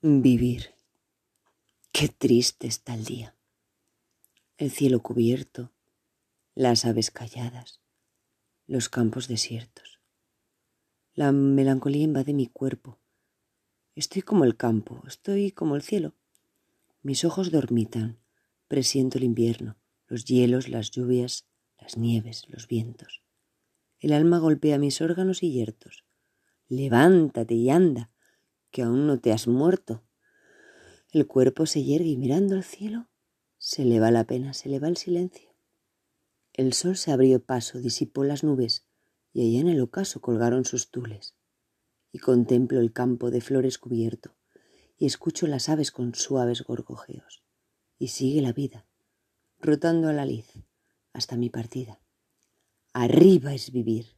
Vivir. Qué triste está el día. El cielo cubierto, las aves calladas, los campos desiertos. La melancolía invade mi cuerpo. Estoy como el campo, estoy como el cielo. Mis ojos dormitan, presiento el invierno, los hielos, las lluvias, las nieves, los vientos. El alma golpea mis órganos y yertos. Levántate y anda, que aún no te has muerto. El cuerpo se yergue y mirando al cielo, se le va la pena, se le va el silencio. El sol se abrió paso, disipó las nubes, y allá en el ocaso colgaron sus tules. Y contemplo el campo de flores cubierto, y escucho las aves con suaves gorgojeos. Y sigue la vida, rotando a la liz, hasta mi partida. Arriba es vivir